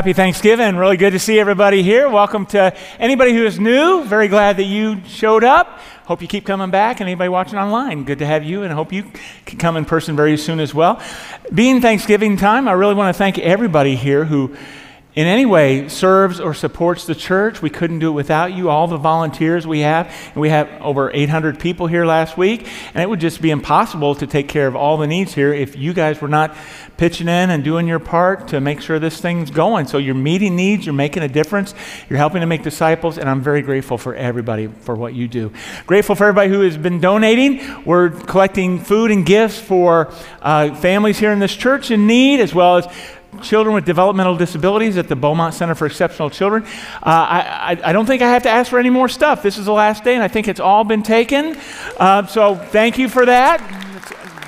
Happy Thanksgiving. Really good to see everybody here. Welcome to anybody who is new. Very glad that you showed up. Hope you keep coming back. And anybody watching online, good to have you and hope you can come in person very soon as well. Being Thanksgiving time, I really want to thank everybody here who in any way serves or supports the church. We couldn't do it without you, all the volunteers we have. And we have over 800 people here last week, and it would just be impossible to take care of all the needs here if you guys were not pitching in and doing your part to make sure this thing's going. So you're meeting needs, you're making a difference, you're helping to make disciples, and I'm very grateful for everybody for what you do. Grateful for everybody who has been donating. We're collecting food and gifts for uh, families here in this church in need, as well as children with developmental disabilities at the Beaumont Center for Exceptional Children. Uh, I, I, I, don't think I have to ask for any more stuff. This is the last day, and I think it's all been taken. Uh, so thank you for that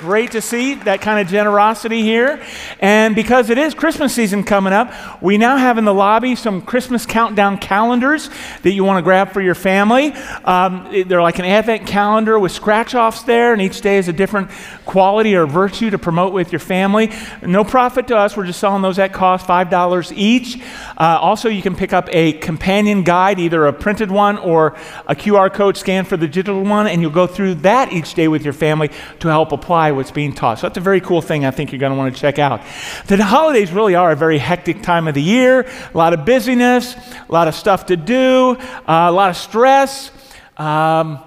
great to see that kind of generosity here. And because it is Christmas season coming up, we now have in the lobby some Christmas countdown calendars that you want to grab for your family. Um, they're like an advent calendar with scratch offs there, and each day is a different quality or virtue to promote with your family. No profit to us. We're just selling those at cost, $5 each. Uh, also, you can pick up a companion guide, either a printed one or a QR code scan for the digital one, and you'll go through that each day with your family to help apply what's being taught. So that's a very cool thing I think you're going to want to check out. The holidays really are a very hectic time of the year, a lot of busyness, a lot of stuff to do, uh, a lot of stress. Um,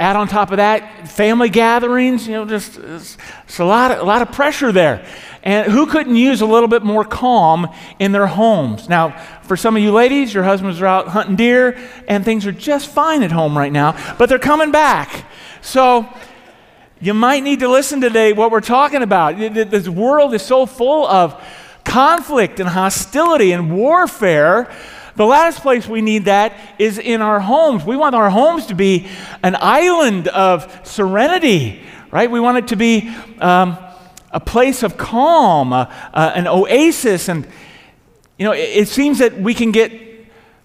add on top of that family gatherings, you know, just it's, a, lot of, a lot of pressure there. And who couldn't use a little bit more calm in their homes? Now, for some of you ladies, your husbands are out hunting deer and things are just fine at home right now, but they're coming back. So, you might need to listen today what we're talking about. This world is so full of conflict and hostility and warfare. The last place we need that is in our homes. We want our homes to be an island of serenity, right? We want it to be um, a place of calm, uh, uh, an oasis. And, you know, it, it seems that we can get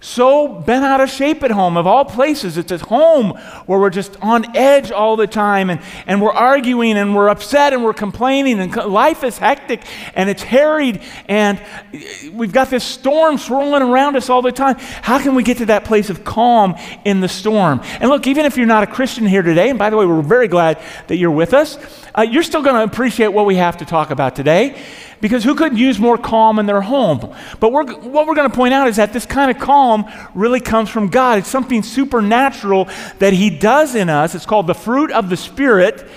so bent out of shape at home. Of all places, it's at home where we're just on edge all the time and, and we're arguing and we're upset and we're complaining and life is hectic and it's harried and we've got this storm swirling around us all the time. How can we get to that place of calm in the storm? And look, even if you're not a Christian here today, and by the way, we're very glad that you're with us, uh, you're still going to appreciate what we have to talk about today because who could use more calm in their home? But we're, what we're going to point out is that this kind of calm really comes from God. It's something supernatural that He does in us. It's called the fruit of the Spirit.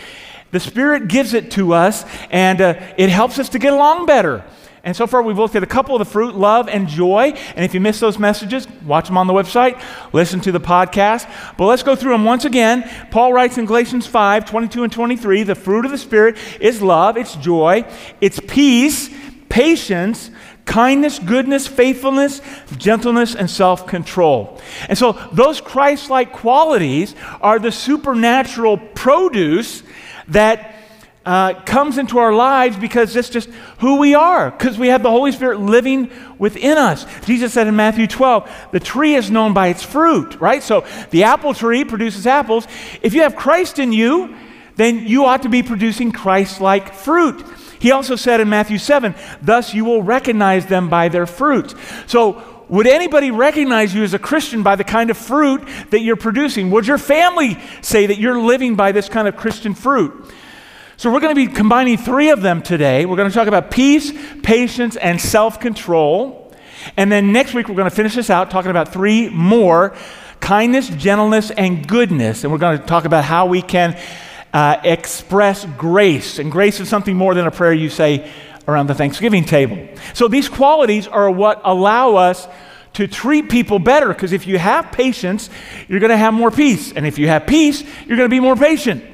The Spirit gives it to us, and uh, it helps us to get along better. And so far, we've looked at a couple of the fruit, love and joy. And if you missed those messages, watch them on the website, listen to the podcast. But let's go through them once again. Paul writes in Galatians 5 22 and 23 the fruit of the Spirit is love, it's joy, it's peace, patience, kindness, goodness, faithfulness, gentleness, and self control. And so, those Christ like qualities are the supernatural produce that uh, comes into our lives because it's just who we are, because we have the Holy Spirit living within us. Jesus said in Matthew 12, the tree is known by its fruit, right? So the apple tree produces apples. If you have Christ in you, then you ought to be producing Christ like fruit. He also said in Matthew 7, thus you will recognize them by their fruit. So, would anybody recognize you as a Christian by the kind of fruit that you're producing? Would your family say that you're living by this kind of Christian fruit? So, we're going to be combining three of them today. We're going to talk about peace, patience, and self control. And then next week, we're going to finish this out talking about three more kindness, gentleness, and goodness. And we're going to talk about how we can uh, express grace. And grace is something more than a prayer you say around the Thanksgiving table. So, these qualities are what allow us to treat people better because if you have patience, you're going to have more peace. And if you have peace, you're going to be more patient.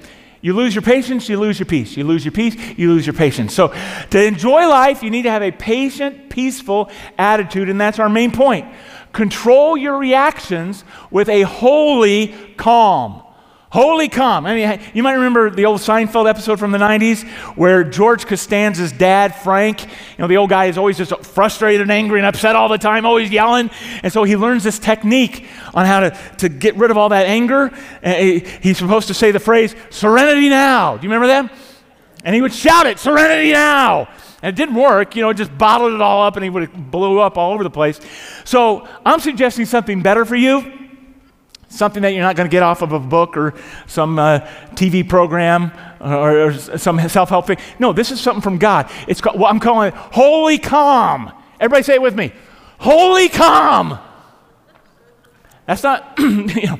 You lose your patience, you lose your peace. You lose your peace, you lose your patience. So, to enjoy life, you need to have a patient, peaceful attitude, and that's our main point. Control your reactions with a holy calm. Holy calm. I mean, you might remember the old Seinfeld episode from the 90s where George Costanza's dad, Frank, you know, the old guy is always just frustrated and angry and upset all the time, always yelling. And so he learns this technique on how to, to get rid of all that anger. Uh, he's supposed to say the phrase, serenity now. Do you remember that? And he would shout it, serenity now. And it didn't work, you know, it just bottled it all up and he would have blew up all over the place. So I'm suggesting something better for you, something that you're not going to get off of a book or some uh, TV program or, or some self help thing. No, this is something from God. It's called, well, I'm calling it Holy Calm. Everybody say it with me Holy Calm. That's not, you know,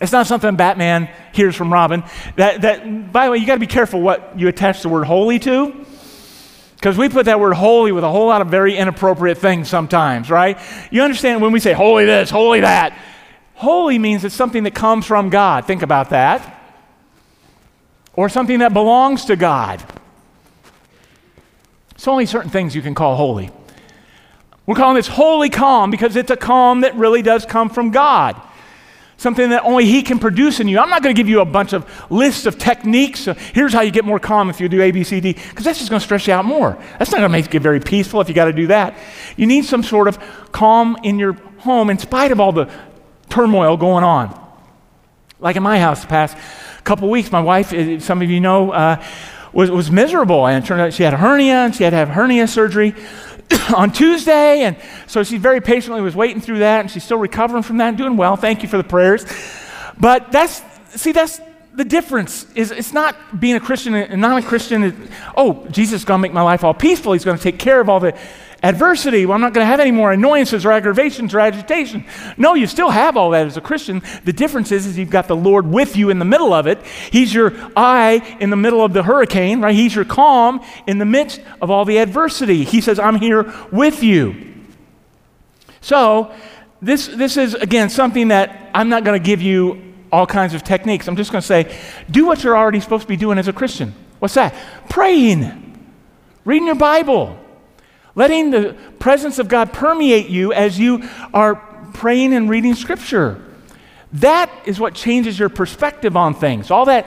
it's not something Batman hears from Robin. That, that, by the way, you got to be careful what you attach the word holy to. Because we put that word holy with a whole lot of very inappropriate things sometimes, right? You understand when we say holy this, holy that. Holy means it's something that comes from God. Think about that. Or something that belongs to God. It's only certain things you can call holy. We're calling this holy calm because it's a calm that really does come from God something that only He can produce in you. I'm not going to give you a bunch of lists of techniques. here's how you get more calm if you do A, B, C, D, because that's just going to stress you out more. That's not going to make you very peaceful if you got to do that. You need some sort of calm in your home in spite of all the turmoil going on. Like in my house the past couple weeks, my wife, eh, some of you know, uh, was, was miserable. And it turned out she had a hernia and she had to have hernia surgery. on Tuesday. And so she very patiently was waiting through that, and she's still recovering from that and doing well. Thank you for the prayers. But that's, see, that's the difference. Is it's not being a Christian and not a Christian. oh, Jesus is going to make my life all peaceful. He's going to take care of all the adversity. Well, I'm not going to have any more annoyances or aggravations or agitation. No, you still have all that as a Christian. The difference is, is you've got the Lord with you in the middle of it. He's your eye in the middle of the hurricane, right? He's your calm in the midst of all the adversity. He says, I'm here with you. So, this, this is, again, something that I'm not going to give you all kinds of techniques. I'm just going to say, do what you're already supposed to be doing as a Christian. What's that? Praying, reading your Bible, letting the presence of God permeate you as you are praying and reading Scripture. That is what changes your perspective on things. All that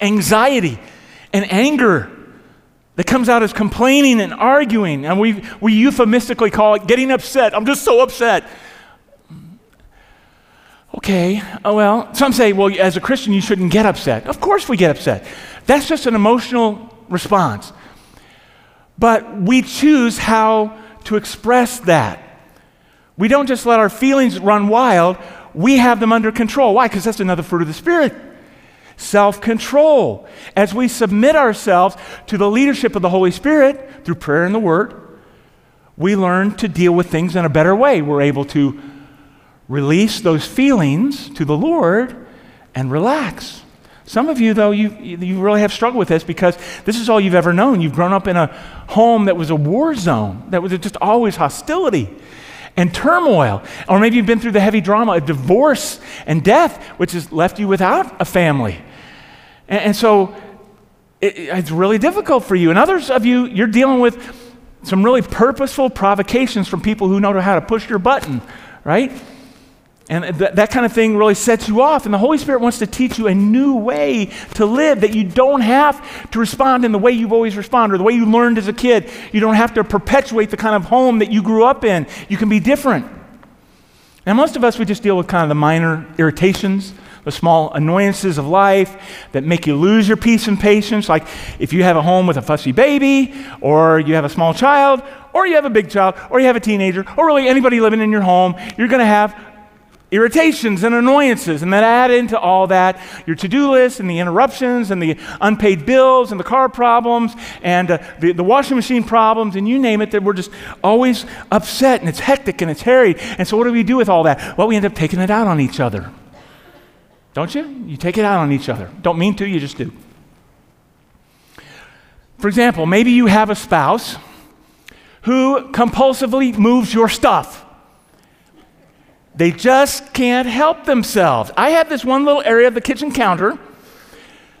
anxiety and anger that comes out as complaining and arguing, and we, we euphemistically call it getting upset. I'm just so upset. Okay, oh, well, some say, well, as a Christian, you shouldn't get upset. Of course, we get upset. That's just an emotional response. But we choose how to express that. We don't just let our feelings run wild, we have them under control. Why? Because that's another fruit of the Spirit. Self control. As we submit ourselves to the leadership of the Holy Spirit through prayer and the Word, we learn to deal with things in a better way. We're able to release those feelings to the Lord and relax. Some of you, though, you, you really have struggled with this because this is all you've ever known. You've grown up in a home that was a war zone, that was just always hostility and turmoil. Or maybe you've been through the heavy drama of divorce and death, which has left you without a family. And, and so it, it's really difficult for you. And others of you, you're dealing with some really purposeful provocations from people who know how to push your button, right? And th- that kind of thing really sets you off. And the Holy Spirit wants to teach you a new way to live that you don't have to respond in the way you've always responded or the way you learned as a kid. You don't have to perpetuate the kind of home that you grew up in. You can be different. Now, most of us, we just deal with kind of the minor irritations, the small annoyances of life that make you lose your peace and patience. Like if you have a home with a fussy baby, or you have a small child, or you have a big child, or you have a teenager, or really anybody living in your home, you're going to have irritations and annoyances. And then add into all that your to do list and the interruptions and the unpaid bills and the car problems and uh, the, the washing machine problems and you name it, that we're just always upset and it's hectic and it's harried. And so, what do we do with all that? Well, we end up taking it out on each other. Don't you? You take it out on each other. Don't mean to, you just do. For example, maybe you have a spouse who compulsively moves your stuff. They just can't help themselves. I have this one little area of the kitchen counter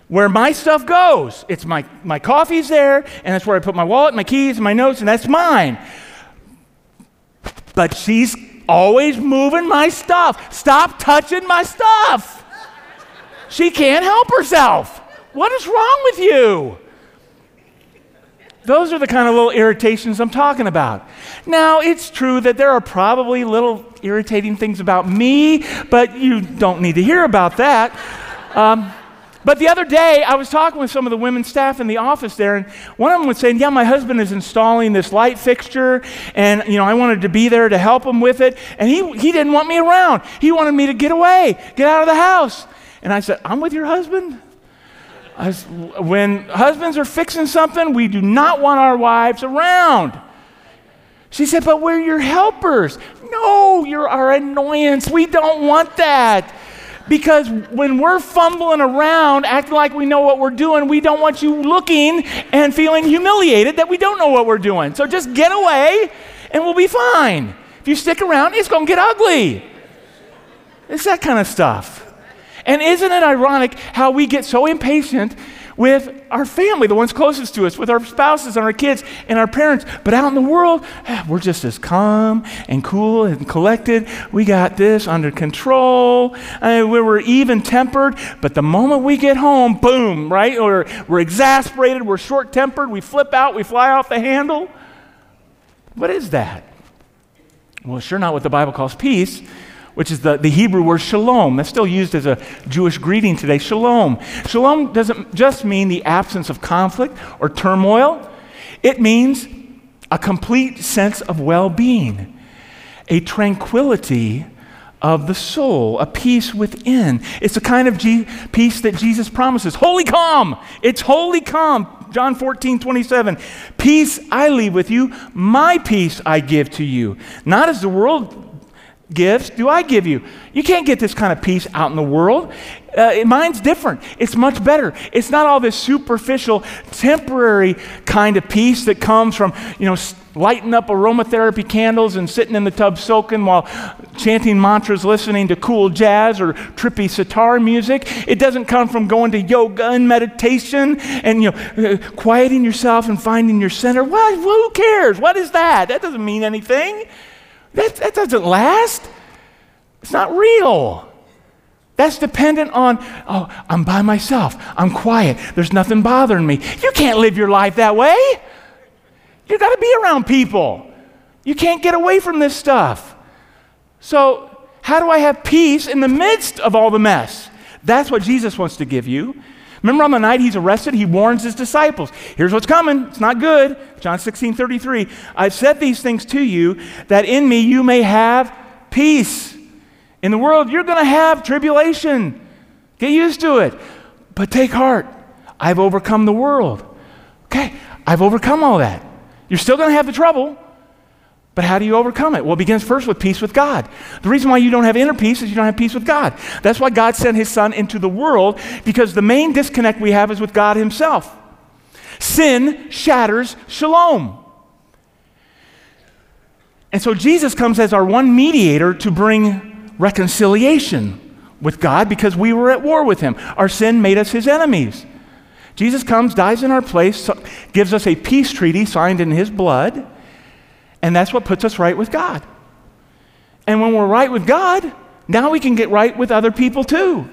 where my stuff goes. It's my, my coffee's there, and that's where I put my wallet, my keys, my notes, and that's mine. But she's always moving my stuff. Stop touching my stuff. She can't help herself. What is wrong with you? Those are the kind of little irritations I'm talking about. Now, it's true that there are probably little irritating things about me, but you don't need to hear about that. Um, But the other day, I was talking with some of the women staff in the office there, and one of them was saying, Yeah, my husband is installing this light fixture, and you know, I wanted to be there to help him with it. And he, he didn't want me around. He wanted me to get away, get out of the house. And I said, I'm with your husband? When husbands are fixing something, we do not want our wives around. She said, But we're your helpers. No, you're our annoyance. We don't want that. Because when we're fumbling around, acting like we know what we're doing, we don't want you looking and feeling humiliated that we don't know what we're doing. So just get away and we'll be fine. If you stick around, it's going to get ugly. It's that kind of stuff. And isn't it ironic how we get so impatient with our family, the ones closest to us, with our spouses and our kids and our parents. But out in the world, eh, we're just as calm and cool and collected. We got this under control. I mean, we were even tempered. But the moment we get home, boom, right? Or we're exasperated, we're short tempered, we flip out, we fly off the handle. What is that? Well, sure not what the Bible calls peace which is the, the Hebrew word shalom. That's still used as a Jewish greeting today. Shalom. Shalom doesn't just mean the absence of conflict or turmoil, it means a complete sense of well being, a tranquility of the soul, a peace within. It's the kind of G- peace that Jesus promises. Holy calm! It's holy calm. John 14, 27. Peace I leave with you, my peace I give to you. Not as the world gifts do I give you? You can't get this kind of peace out in the world. Uh, mine's different. It's much better. It's not all this superficial, temporary kind of peace that comes from, you know, lighting up aromatherapy candles and sitting in the tub soaking while chanting mantras, listening to cool jazz or trippy sitar music. It doesn't come from going to yoga and meditation and, you know, uh, quieting yourself and finding your center. Well, who cares? What is that? That doesn't mean anything. That, that doesn't last. It's not real. That's dependent on, oh, I'm by myself. I'm quiet. There's nothing bothering me. You can't live your life that way. You got to be around people. You can't get away from this stuff. So, how do I have peace in the midst of all the mess? That's what Jesus wants to give you. Remember on the night he's arrested, he warns his disciples. Here's what's coming. It's not good. John 16, 33. I've said these things to you that in me you may have peace. In the world, you're going to have tribulation. Get used to it. But take heart. I've overcome the world. Okay, I've overcome all that. You're still going to have the trouble, but how do you overcome it? Well, it begins first with peace with God. The reason why you don't have inner peace is you don't have peace with God. That's why God sent his son into the world, because the main disconnect we have is with God himself. Sin shatters shalom. And so Jesus comes as our one mediator to bring reconciliation with God because we were at war with him. Our sin made us his enemies. Jesus comes, dies in our place, gives us a peace treaty signed in his blood and that's what puts us right with God. And when we're right with God, now we can get right with other people too.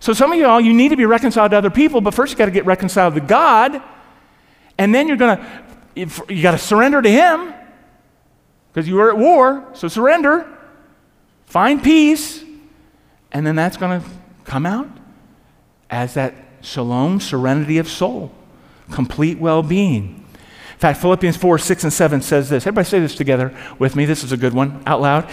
So some of y'all, you need to be reconciled to other people, but first you got to get reconciled to God, and then you're to you got to surrender to Him because you were at war. So surrender, find peace, and then that's to come out as that shalom, serenity of soul, complete well-being. In fact, Philippians 4 6 and 7 says this. Everybody say this together with me. This is a good one, out loud.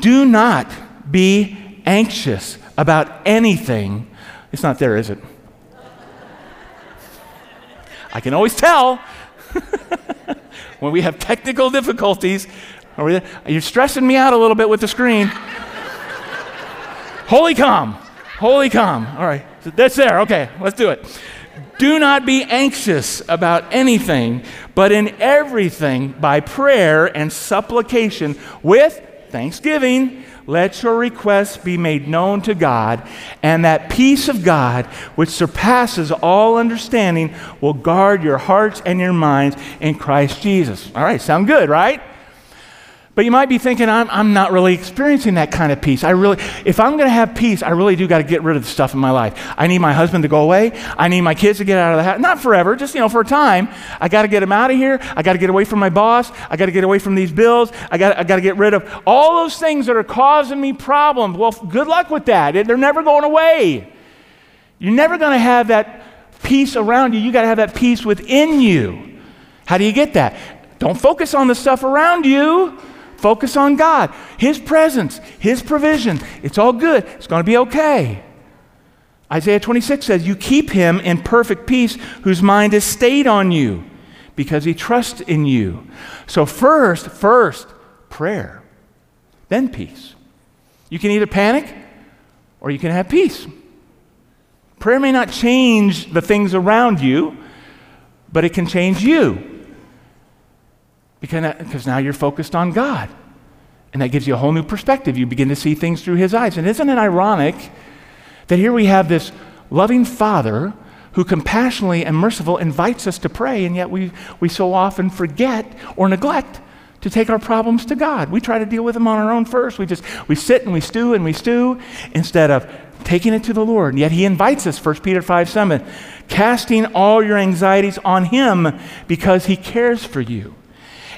Do not be anxious about anything. It's not there, is it? I can always tell when we have technical difficulties. Are we there? You're stressing me out a little bit with the screen. Holy calm. Holy calm. All right. That's there. Okay, let's do it. Do not be anxious about anything, but in everything, by prayer and supplication, with thanksgiving, let your requests be made known to God, and that peace of God, which surpasses all understanding, will guard your hearts and your minds in Christ Jesus. All right, sound good, right? But you might be thinking, I'm, I'm not really experiencing that kind of peace. I really, if I'm going to have peace, I really do got to get rid of the stuff in my life. I need my husband to go away. I need my kids to get out of the house. Not forever, just, you know, for a time. I got to get them out of here. I got to get away from my boss. I got to get away from these bills. I got, I got to get rid of all those things that are causing me problems. Well, good luck with that. They're never going away. You're never going to have that peace around you. You got to have that peace within you. How do you get that? Don't focus on the stuff around you. Focus on God, His presence, His provision. It's all good. It's going to be okay. Isaiah 26 says, You keep him in perfect peace whose mind is stayed on you because he trusts in you. So, first, first, prayer, then peace. You can either panic or you can have peace. Prayer may not change the things around you, but it can change you. Because, now you're focused on God. And that gives you a whole new perspective. You begin to see things through His eyes. And isn't it ironic that here we have this loving Father who compassionately and merciful invites us to pray, and yet we, we so often forget or neglect to take our problems to God. We try to deal with them on our own first. We just we sit and we stew and we stew instead of taking it to the Lord. And yet he invites us, 1 Peter 5 7, casting all your anxieties on him because he cares for you.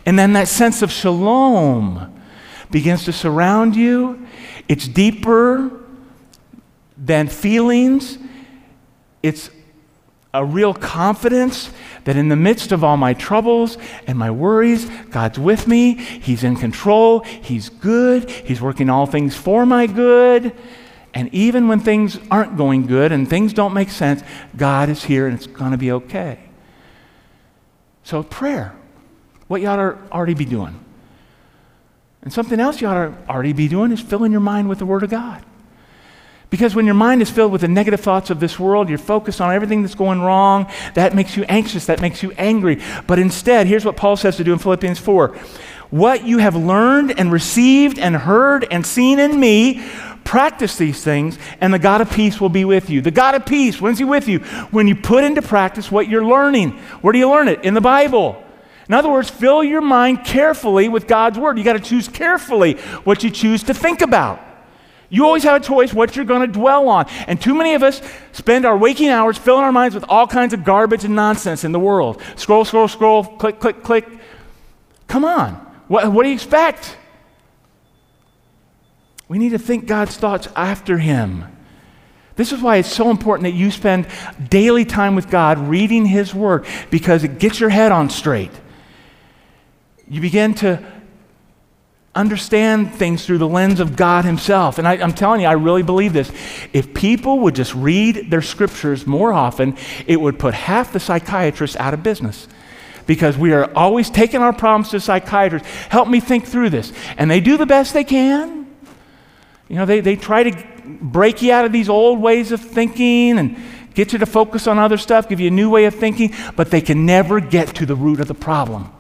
And then that sense of shalom begins to surround you. It's deeper than feelings. It's a real confidence that in the midst of all my troubles and my worries, God's with me. He's in control. He's good. He's working all things for my good. And even when things aren't going good and things don't make sense, God is here and it's going to be okay. So, prayer, what you ought to already be doing. And something else you ought to already be doing is filling your mind with the Word of God. Because when your mind is filled with the negative thoughts of this world, you're focused on everything that's going wrong, that makes you anxious, that makes you angry. But instead, here's what Paul says to do in Philippians 4 What you have learned and received and heard and seen in me, practice these things, and the God of peace will be with you. The God of peace, when's He with you? When you put into practice what you're learning. Where do you learn it? In the Bible. In other words, fill your mind carefully with God's Word. You got to choose carefully what you choose to think about. You always have a choice what you're going to dwell on. And too many of us spend our waking hours filling our minds with all kinds of garbage and nonsense in the world. Scroll, scroll, scroll, click, click, click. Come on. What, what do you expect? We need to think God's thoughts after Him. This is why it's so important that you spend daily time with God reading His Word because it gets your head on straight. You begin to understand things through the lens of God Himself. And I, am telling you, I really believe this. If people would just read their scriptures more often, it would put half the psychiatrists out of business. Because we are always taking our problems to psychiatrists. Help me think through this. And they do the best they can. You know, they, they try to break you out of these old ways of thinking and get you to focus on other stuff, give you a new way of thinking, but they can never get to the root of the problem.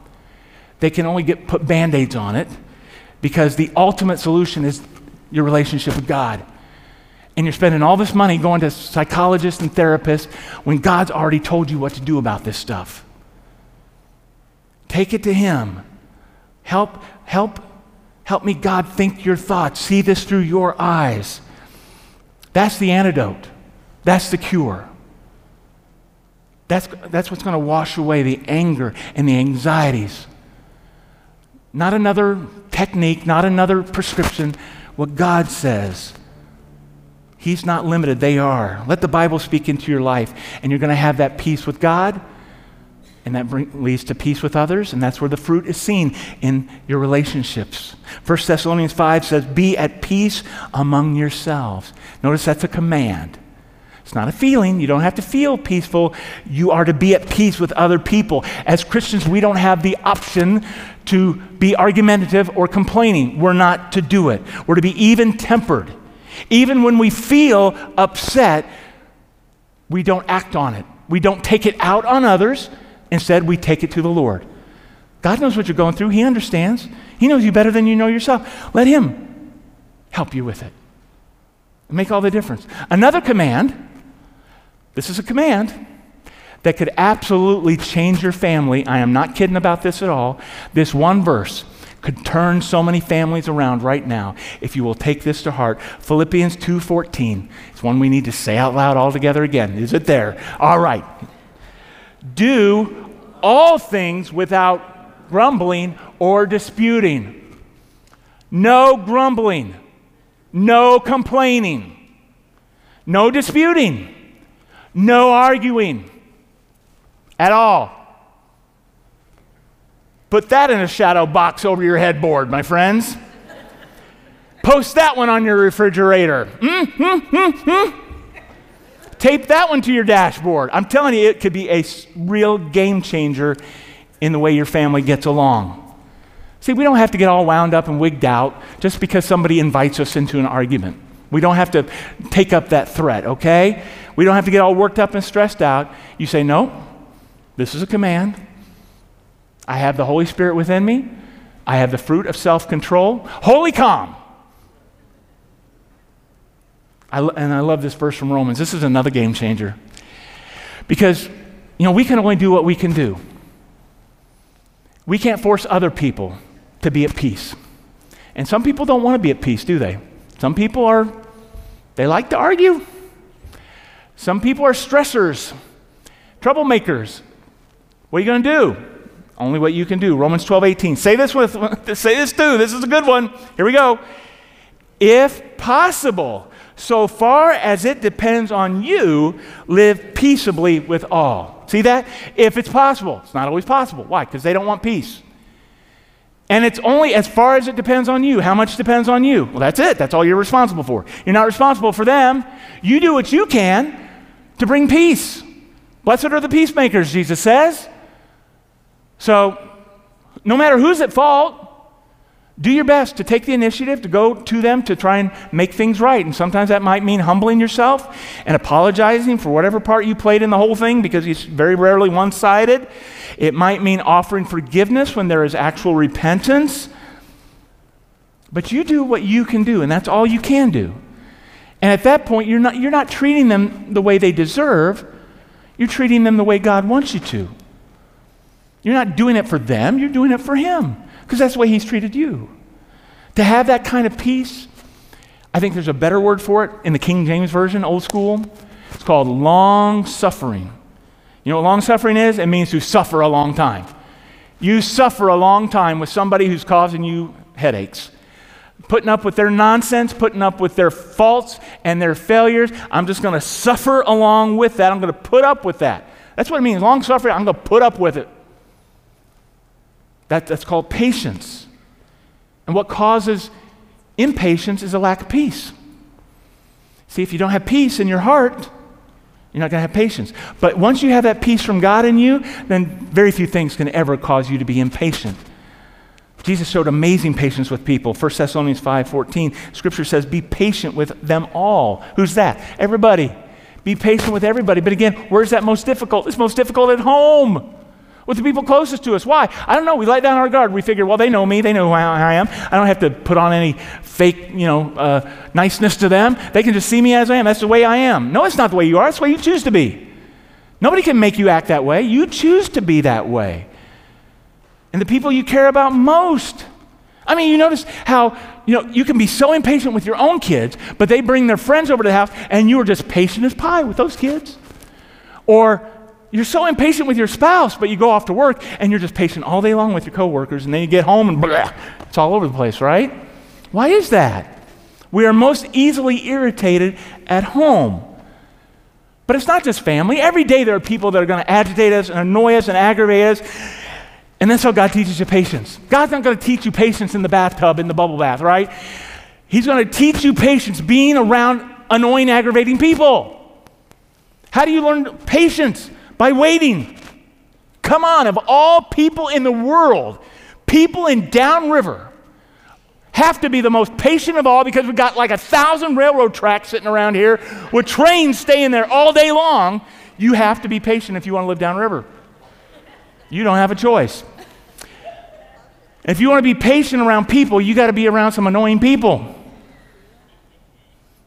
They can only get put band-aids on it because the ultimate solution is your relationship with God. And you're spending all this money going to psychologists and therapists when God's already told you what to do about this stuff. Take it to Him. Help, help, help me, God, think your thoughts. See this through your eyes. That's the antidote. That's the cure. That's, that's what's going to wash away the anger and the anxieties not another technique, not another prescription. What God says. He's not limited, they are. Let the Bible speak into your life, and you're going to have that peace with God, and that bring, leads to peace with others, and that's where the fruit is seen in your relationships. 1 Thessalonians 5 says, Be at peace among yourselves. Notice that's a command. Not a feeling. You don't have to feel peaceful. You are to be at peace with other people. As Christians, we don't have the option to be argumentative or complaining. We're not to do it. We're to be even tempered. Even when we feel upset, we don't act on it. We don't take it out on others. Instead, we take it to the Lord. God knows what you're going through. He understands. He knows you better than you know yourself. Let Him help you with it. Make all the difference. Another command this is a command that could absolutely change your family. I am not kidding about this at all. This one verse could turn so many families around right now if you will take this to heart. Philippians 2:14. It's one we need to say out loud all together again. Is it there? All right. Do all things without grumbling or disputing. No grumbling. No complaining. No disputing. No arguing at all. Put that in a shadow box over your headboard, my friends. Post that one on your refrigerator. Mm, mm, mm, mm. Tape that one to your dashboard. I'm telling you, it could be a real game changer in the way your family gets along. See, we don't have to get all wound up and wigged out just because somebody invites us into an argument. We don't have to take up that threat, okay? We don't have to get all worked up and stressed out. You say, no, this is a command. I have the Holy Spirit within me. I have the fruit of self control. Holy calm. I, and I love this verse from Romans. This is another game changer. Because, you know, we can only do what we can do. We can't force other people to be at peace. And some people don't want to be at peace, do they? Some people are, they like to argue. Some people are stressors, troublemakers. What are you going to do? Only what you can do. Romans 12, 18. Say this with, say this too. This is a good one. Here we go. If possible, so far as it depends on you, live peaceably with all. See that? If it's possible. It's not always possible. Why? Because they don't want peace. And it's only as far as it depends on you. How much depends on you? Well, that's it. That's all you're responsible for. You're not responsible for them. You do what you can to bring peace. Blessed are the peacemakers, Jesus says. So, no matter who's at fault, do your best to take the initiative to go to them to try and make things right. And sometimes that might mean humbling yourself and apologizing for whatever part you played in the whole thing because it's very rarely one sided. It might mean offering forgiveness when there is actual repentance. But you do what you can do, and that's all you can do. And at that point, you're not, you're not treating them the way they deserve, you're treating them the way God wants you to. You're not doing it for them, you're doing it for Him because that's the way He's treated you. To have that kind of peace, I think there's a better word for it in the King James Version, old school. It's called long suffering. You know what long suffering is? It means to suffer a long time. You suffer a long time with somebody who's causing you headaches. Putting up with their nonsense, putting up with their faults and their failures. I'm just going to suffer along with that. I'm going to put up with that. That's what it means. Long suffering, I'm going to put up with it. That, that's called patience. And what causes impatience is a lack of peace. See, if you don't have peace in your heart, you're not going to have patience. But once you have that peace from God in you, then very few things can ever cause you to be impatient. Jesus showed amazing patience with people. 1 Thessalonians 5:14, scripture says, "Be patient with them all." Who's that? Everybody. Be patient with everybody. But again, where's that most difficult? It's most difficult at home with the people closest to us. Why? I don't know. We let down our guard. We figure, well, they know me. They know who I am. I don't have to put on any fake, you know, uh, niceness to them. They can just see me as I am. That's the way I am. No, it's not the way you are. It's the way you choose to be. Nobody can make you act that way. You choose to be that way. And the people you care about most. I mean, you notice how, you know, you can be so impatient with your own kids, but they bring their friends over to the house and you are just patient as pie with those kids. Or you're so impatient with your spouse, but you go off to work and you're just patient all day long with your coworkers, and then you get home and blah, it's all over the place, right? Why is that? We are most easily irritated at home. But it's not just family. Every day there are people that are going to agitate us and annoy us and aggravate us. And that's how God teaches you patience. God's not going to teach you patience in the bathtub, in the bubble bath, right? He's going to teach you patience being around annoying, aggravating people. How do you learn patience? By waiting. Come on, of all people in the world, people in downriver have to be the most patient of all because we've got like a thousand railroad tracks sitting around here with trains staying there all day long. You have to be patient if you want to live downriver. You don't have a choice. If you want to be patient around people, you got to be around some annoying people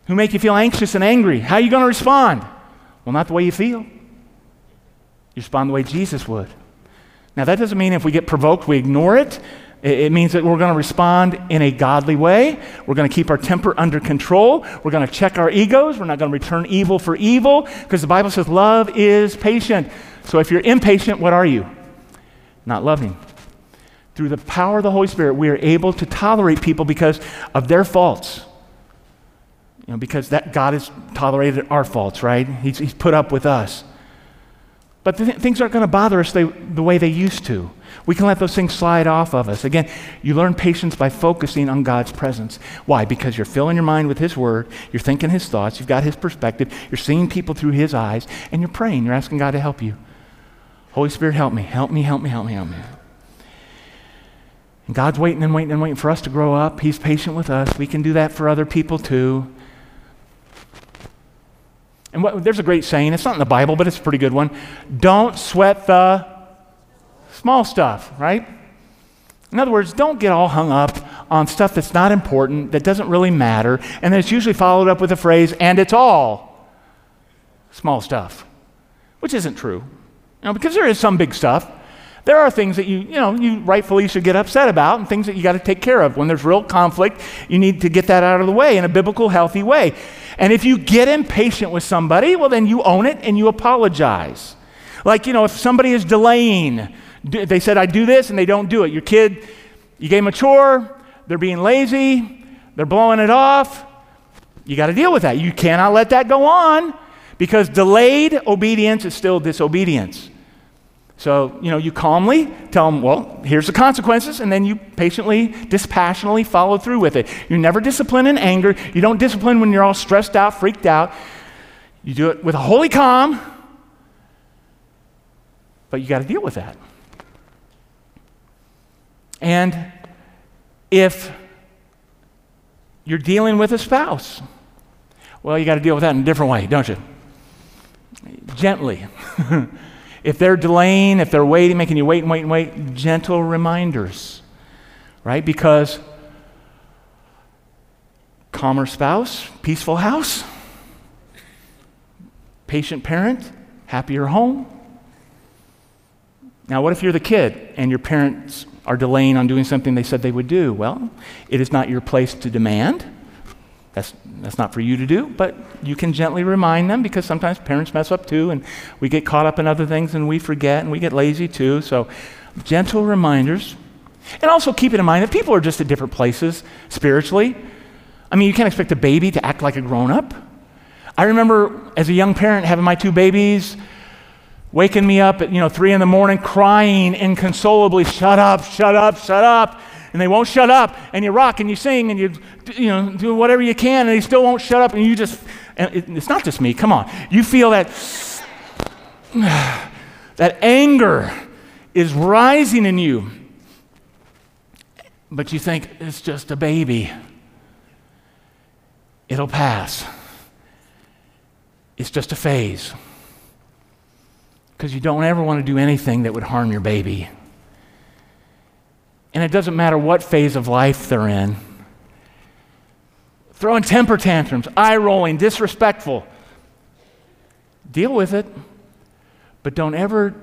who make you feel anxious and angry. How are you going to respond? Well, not the way you feel. You respond the way Jesus would. Now, that doesn't mean if we get provoked, we ignore it. It means that we're going to respond in a godly way. We're going to keep our temper under control. We're going to check our egos. We're not going to return evil for evil because the Bible says love is patient. So if you're impatient, what are you? Not loving. Through the power of the Holy Spirit, we are able to tolerate people because of their faults. You know, because that God has tolerated our faults, right? He's, he's put up with us. But th- things aren't going to bother us the way they used to. We can let those things slide off of us. Again, you learn patience by focusing on God's presence. Why? Because you're filling your mind with His Word, you're thinking His thoughts, you've got His perspective, you're seeing people through His eyes, and you're praying. You're asking God to help you. Holy Spirit, help me, help me, help me, help me, help me. And God's waiting and waiting and waiting for us to grow up. He's patient with us. We can do that for other people too. And what, there's a great saying, it's not in the Bible, but it's a pretty good one. Don't sweat the small stuff, right? In other words, don't get all hung up on stuff that's not important, that doesn't really matter, and then it's usually followed up with a phrase, and it's all small stuff, which isn't true. You know, because there is some big stuff. There are things that you, you know, you rightfully should get upset about and things that you got to take care of. When there's real conflict, you need to get that out of the way in a biblical, healthy way. And if you get impatient with somebody, well, then you own it and you apologize. Like, you know, if somebody is delaying, they said, I do this, and they don't do it. Your kid, you gave them a chore, they're being lazy, they're blowing it off. You got to deal with that. You cannot let that go on because delayed obedience is still disobedience. So, you know, you calmly tell them, well, here's the consequences, and then you patiently, dispassionately follow through with it. You never discipline in anger. You don't discipline when you're all stressed out, freaked out. You do it with a holy calm, but you got to deal with that. And if you're dealing with a spouse, well, you got to deal with that in a different way, don't you? Gently. If they're delaying, if they're waiting, making you wait and wait and wait, gentle reminders, right? Because calmer spouse, peaceful house, patient parent, happier home. Now, what if you're the kid and your parents are delaying on doing something they said they would do? Well, it is not your place to demand. That's, that's not for you to do, but you can gently remind them because sometimes parents mess up too, and we get caught up in other things and we forget and we get lazy too. So, gentle reminders. And also keep it in mind that people are just at different places spiritually. I mean, you can't expect a baby to act like a grown up. I remember as a young parent having my two babies waking me up at you know three in the morning crying inconsolably shut up shut up shut up and they won't shut up, and you rock and you sing and you, you know, do whatever you can, and they still won't shut up, and you just, and it, it's not just me, come on. You feel that, that anger is rising in you, but you think it's just a baby. It'll pass. It's just a phase. Because you don't ever want to do anything that would harm your baby. And it doesn't matter what phase of life they're in. Throwing temper tantrums, eye rolling, disrespectful. Deal with it, but don't ever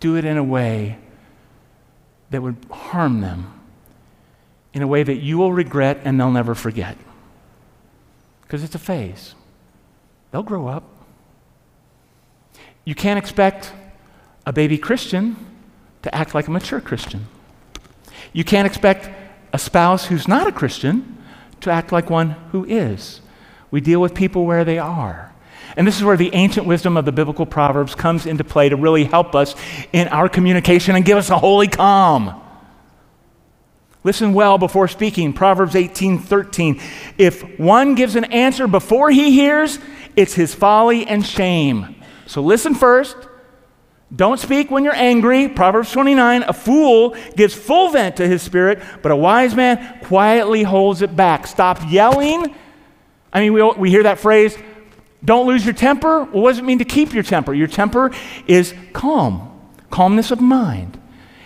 do it in a way that would harm them, in a way that you will regret and they'll never forget. Because it's a phase. They'll grow up. You can't expect a baby Christian to act like a mature Christian. You can't expect a spouse who's not a Christian to act like one who is. We deal with people where they are. And this is where the ancient wisdom of the biblical Proverbs comes into play to really help us in our communication and give us a holy calm. Listen well before speaking. Proverbs 18:13. If one gives an answer before he hears, it's his folly and shame. So listen first, don't speak when you're angry. Proverbs 29 A fool gives full vent to his spirit, but a wise man quietly holds it back. Stop yelling. I mean, we, we hear that phrase, don't lose your temper. Well, what does it mean to keep your temper? Your temper is calm, calmness of mind,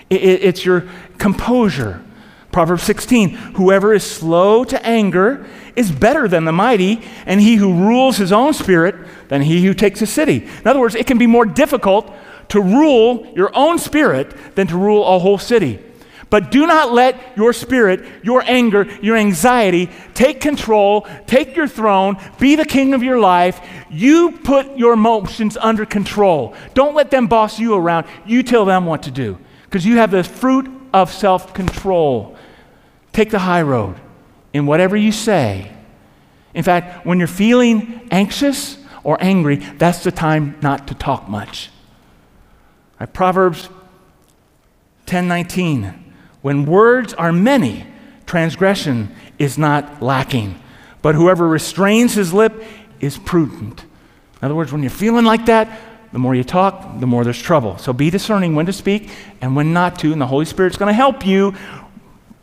it, it, it's your composure. Proverbs 16 Whoever is slow to anger is better than the mighty, and he who rules his own spirit than he who takes a city. In other words, it can be more difficult to rule your own spirit than to rule a whole city. But do not let your spirit, your anger, your anxiety take control, take your throne, be the king of your life. You put your emotions under control. Don't let them boss you around. You tell them what to do because you have the fruit of self control. Take the high road in whatever you say In fact, when you're feeling anxious or angry, that's the time not to talk much. Right, Proverbs 10:19 When words are many, transgression is not lacking, but whoever restrains his lip is prudent. In other words, when you're feeling like that, the more you talk, the more there's trouble. So be discerning when to speak and when not to, and the Holy Spirit's going to help you.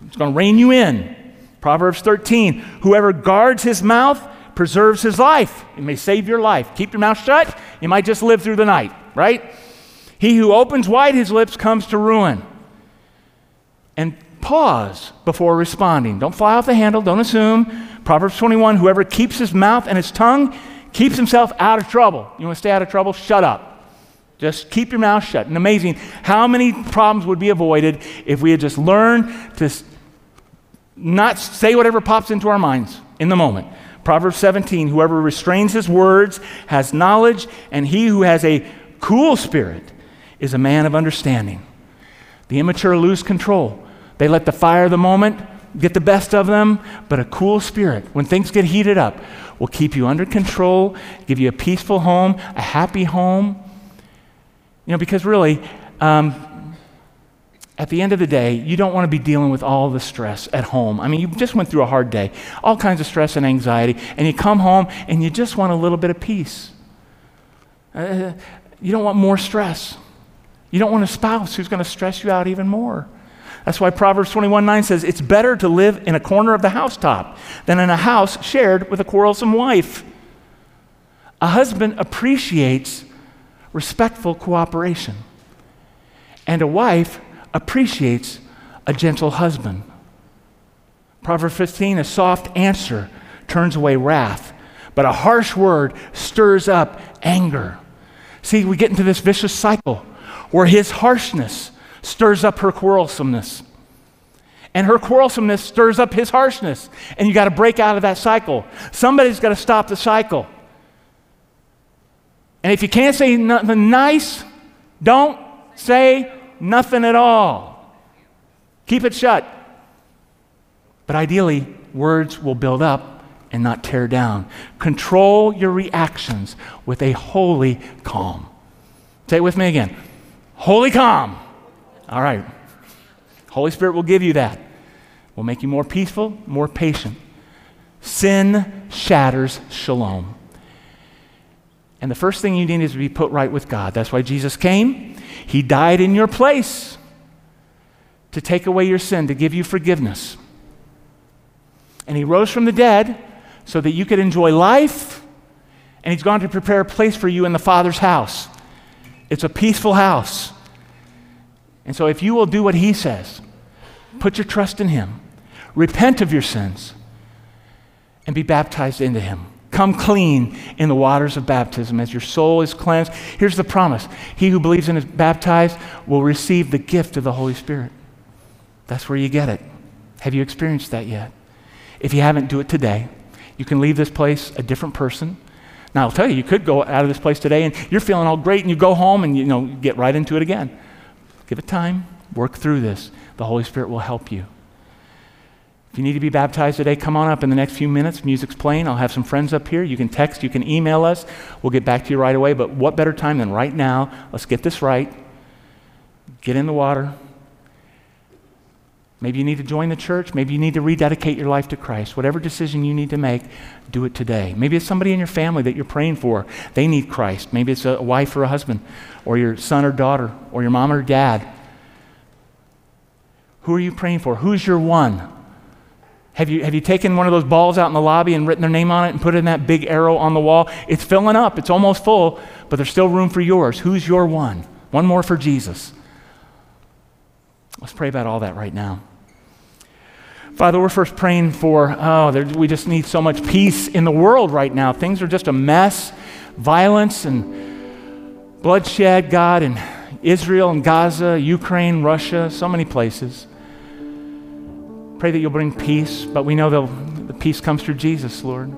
It's going to rein you in. Proverbs 13 Whoever guards his mouth preserves his life. It may save your life. Keep your mouth shut, you might just live through the night, right? He who opens wide his lips comes to ruin. And pause before responding. Don't fly off the handle, don't assume. Proverbs 21 Whoever keeps his mouth and his tongue keeps himself out of trouble. You want to stay out of trouble? Shut up. Just keep your mouth shut. And amazing how many problems would be avoided if we had just learned to not say whatever pops into our minds in the moment. Proverbs 17 Whoever restrains his words has knowledge, and he who has a cool spirit is a man of understanding. The immature lose control. They let the fire of the moment get the best of them, but a cool spirit, when things get heated up, will keep you under control, give you a peaceful home, a happy home. You know, because really, um, at the end of the day, you don't want to be dealing with all the stress at home. I mean, you just went through a hard day, all kinds of stress and anxiety, and you come home and you just want a little bit of peace. Uh, you don't want more stress. You don't want a spouse who's going to stress you out even more. That's why Proverbs 21 9 says, It's better to live in a corner of the housetop than in a house shared with a quarrelsome wife. A husband appreciates respectful cooperation, and a wife appreciates a gentle husband. Proverbs 15 A soft answer turns away wrath, but a harsh word stirs up anger. See, we get into this vicious cycle where his harshness stirs up her quarrelsomeness. And her quarrelsomeness stirs up his harshness. And you got to break out of that cycle. Somebody's got to stop the cycle. And if you can't say nothing nice, don't say nothing at all. Keep it shut. But ideally, words will build up and not tear down. Control your reactions with a holy calm. Say it with me again. Holy calm. All right. Holy Spirit will give you that. Will make you more peaceful, more patient. Sin shatters shalom. And the first thing you need is to be put right with God. That's why Jesus came. He died in your place to take away your sin, to give you forgiveness. And He rose from the dead so that you could enjoy life. And He's gone to prepare a place for you in the Father's house. It's a peaceful house. And so, if you will do what he says, put your trust in him, repent of your sins, and be baptized into him. Come clean in the waters of baptism as your soul is cleansed. Here's the promise He who believes and is baptized will receive the gift of the Holy Spirit. That's where you get it. Have you experienced that yet? If you haven't, do it today. You can leave this place a different person. Now, I'll tell you, you could go out of this place today and you're feeling all great and you go home and you know, get right into it again. Give it time. Work through this. The Holy Spirit will help you. If you need to be baptized today, come on up in the next few minutes. Music's playing. I'll have some friends up here. You can text, you can email us. We'll get back to you right away. But what better time than right now? Let's get this right. Get in the water. Maybe you need to join the church. Maybe you need to rededicate your life to Christ. Whatever decision you need to make, do it today. Maybe it's somebody in your family that you're praying for. They need Christ. Maybe it's a wife or a husband or your son or daughter, or your mom or dad. Who are you praying for? Who's your one? Have you, have you taken one of those balls out in the lobby and written their name on it and put in that big arrow on the wall? It's filling up, it's almost full, but there's still room for yours. Who's your one? One more for Jesus. Let's pray about all that right now. Father, we're first praying for, oh, there, we just need so much peace in the world right now. Things are just a mess, violence and bloodshed, God, in Israel and Gaza, Ukraine, Russia, so many places. Pray that you'll bring peace, but we know the peace comes through Jesus, Lord.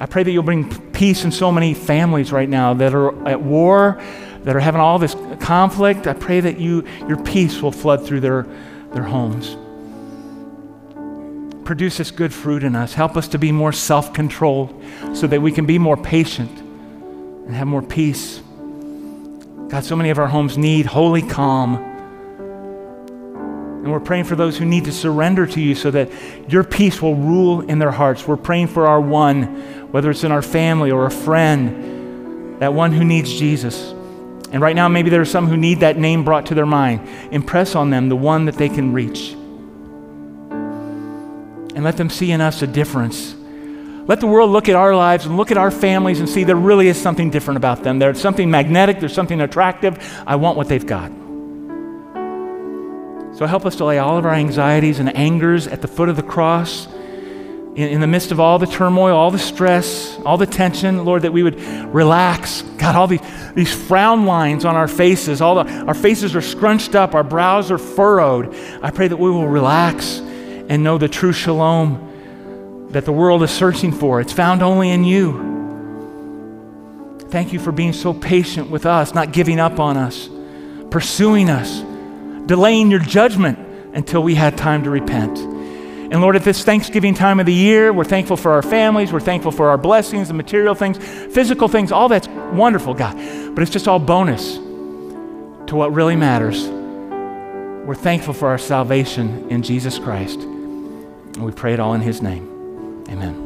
I pray that you'll bring peace in so many families right now that are at war, that are having all this conflict. I pray that you, your peace will flood through their, their homes. Produce this good fruit in us. Help us to be more self controlled so that we can be more patient and have more peace. God, so many of our homes need holy calm. And we're praying for those who need to surrender to you so that your peace will rule in their hearts. We're praying for our one, whether it's in our family or a friend, that one who needs Jesus. And right now, maybe there are some who need that name brought to their mind. Impress on them the one that they can reach. And let them see in us a difference let the world look at our lives and look at our families and see there really is something different about them. There's something magnetic, there's something attractive. I want what they've got. So help us to lay all of our anxieties and angers at the foot of the cross. In, in, the midst of all the turmoil, all the stress, all the tension, Lord, that we would relax. God, all these, these frown lines on our faces, all the, our faces are scrunched up, our brows are furrowed. I pray that we will relax and know the true shalom that the world is searching for. It's found only in you. Thank you for being so patient with us, not giving up on us, pursuing us, delaying your judgment until we had time to repent. And Lord, at this Thanksgiving time of the year, we're thankful for our families, we're thankful for our blessings, the material things, physical things, all that's wonderful, God. But it's just all bonus to what really matters. We're thankful for our salvation in Jesus Christ. We pray it all in His name. Amen.